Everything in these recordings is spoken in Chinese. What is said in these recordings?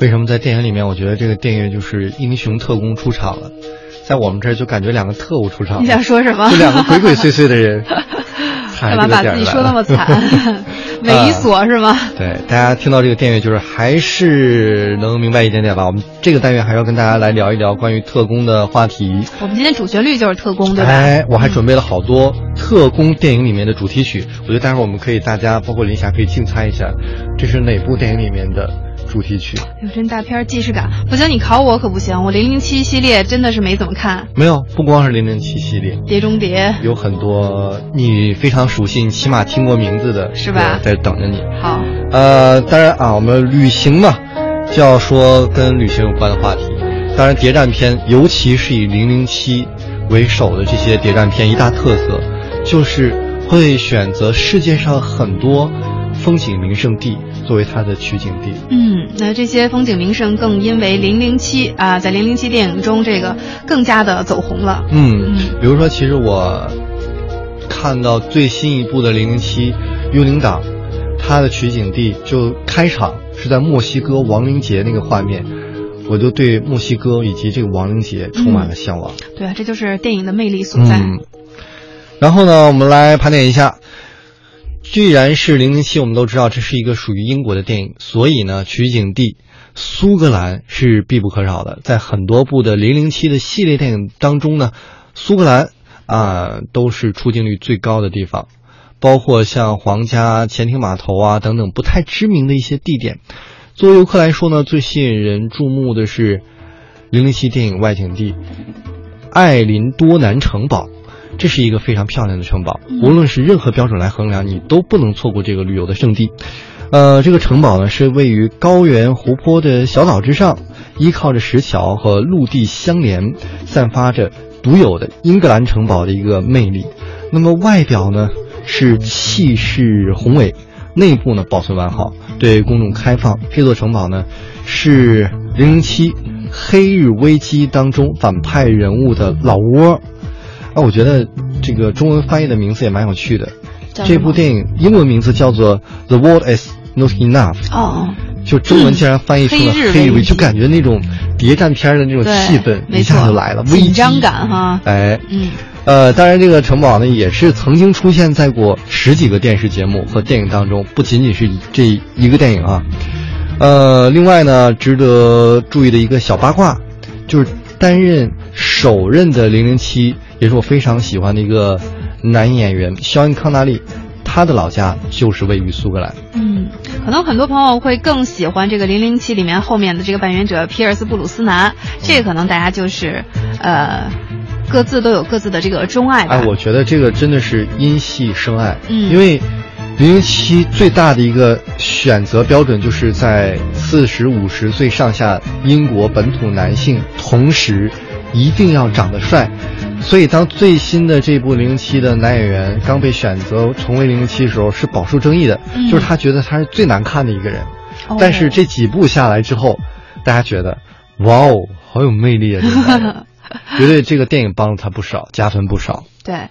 为什么在电影里面，我觉得这个电影就是英雄特工出场了，在我们这儿就感觉两个特务出场了。你想说什么？就两个鬼鬼祟祟的人。干嘛把自己说那么惨？猥琐是吗？对，大家听到这个电乐，就是还是能明白一点点吧。我们这个单元还要跟大家来聊一聊关于特工的话题。我们今天主旋律就是特工，对吧？哎，我还准备了好多特工电影里面的主题曲，我觉得待会儿我们可以大家包括林霞可以竞猜一下，这是哪部电影里面的。主题曲有真大片既视感，不行，你考我可不行。我零零七系列真的是没怎么看。没有，不光是零零七系列，碟中谍有很多你非常熟悉，你起码听过名字的，是吧？在等着你。好，呃，当然啊，我们旅行嘛，就要说跟旅行有关的话题。当然，谍战片，尤其是以零零七为首的这些谍战片，一大特色就是会选择世界上很多。风景名胜地作为它的取景地，嗯，那这些风景名胜更因为零零七啊，在零零七电影中这个更加的走红了。嗯，比如说，其实我看到最新一部的零零七幽灵党，它的取景地就开场是在墨西哥亡灵节那个画面，我就对墨西哥以及这个亡灵节充满了向往。对啊，这就是电影的魅力所在。然后呢，我们来盘点一下。既然是零零七，我们都知道这是一个属于英国的电影，所以呢，取景地苏格兰是必不可少的。在很多部的零零七的系列电影当中呢，苏格兰啊都是出镜率最高的地方，包括像皇家潜艇码头啊等等不太知名的一些地点。作为游客来说呢，最吸引人注目的是零零七电影外景地艾林多南城堡。这是一个非常漂亮的城堡，无论是任何标准来衡量，你都不能错过这个旅游的胜地。呃，这个城堡呢是位于高原湖泊的小岛之上，依靠着石桥和陆地相连，散发着独有的英格兰城堡的一个魅力。那么外表呢是气势宏伟，内部呢保存完好，对公众开放。这座城堡呢是零零七黑日危机当中反派人物的老窝。啊，我觉得这个中文翻译的名字也蛮有趣的。这部电影英文名字叫做《The World Is Not Enough》。哦，就中文竟然翻译成了《黑日危机》，就感觉那种谍战片的那种气氛一下就来了，紧张感哈。哎，嗯，呃，当然这个城堡呢也是曾经出现在过十几个电视节目和电影当中，不仅仅是这一个电影啊。呃，另外呢，值得注意的一个小八卦，就是担任首任的零零七。也是我非常喜欢的一个男演员肖恩·康纳利，他的老家就是位于苏格兰。嗯，可能很多朋友会更喜欢这个《零零七》里面后面的这个扮演者皮尔斯·布鲁斯南，这个可能大家就是，呃，各自都有各自的这个钟爱。哎，我觉得这个真的是因戏生爱，嗯，因为《零零七》最大的一个选择标准就是在四十五十岁上下英国本土男性，同时一定要长得帅。所以，当最新的这部《零零七》的男演员刚被选择成为零零七的时候，是饱受争议的，就是他觉得他是最难看的一个人。但是这几部下来之后，大家觉得，哇哦，好有魅力啊！这个绝对 这个电影帮了他不少，加分不少。对。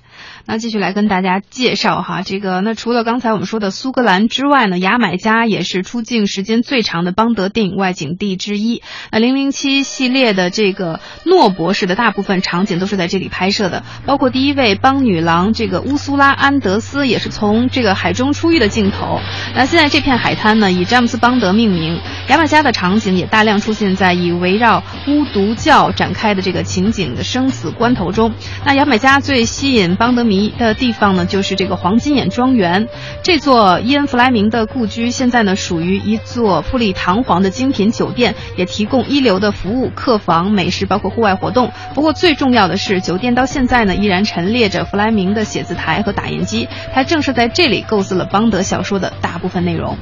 那继续来跟大家介绍哈，这个那除了刚才我们说的苏格兰之外呢，牙买加也是出境时间最长的邦德电影外景地之一。那零零七系列的这个诺博士的大部分场景都是在这里拍摄的，包括第一位邦女郎这个乌苏拉安德斯也是从这个海中出狱的镜头。那现在这片海滩呢，以詹姆斯邦德命名。牙买加的场景也大量出现在以围绕巫毒教展开的这个情景的生死关头中。那牙买加最吸引邦德迷。的地方呢，就是这个黄金眼庄园。这座伊恩·弗莱明的故居，现在呢属于一座富丽堂皇的精品酒店，也提供一流的服务、客房、美食，包括户外活动。不过最重要的是，酒店到现在呢依然陈列着弗莱明的写字台和打印机，他正是在这里构思了邦德小说的大部分内容。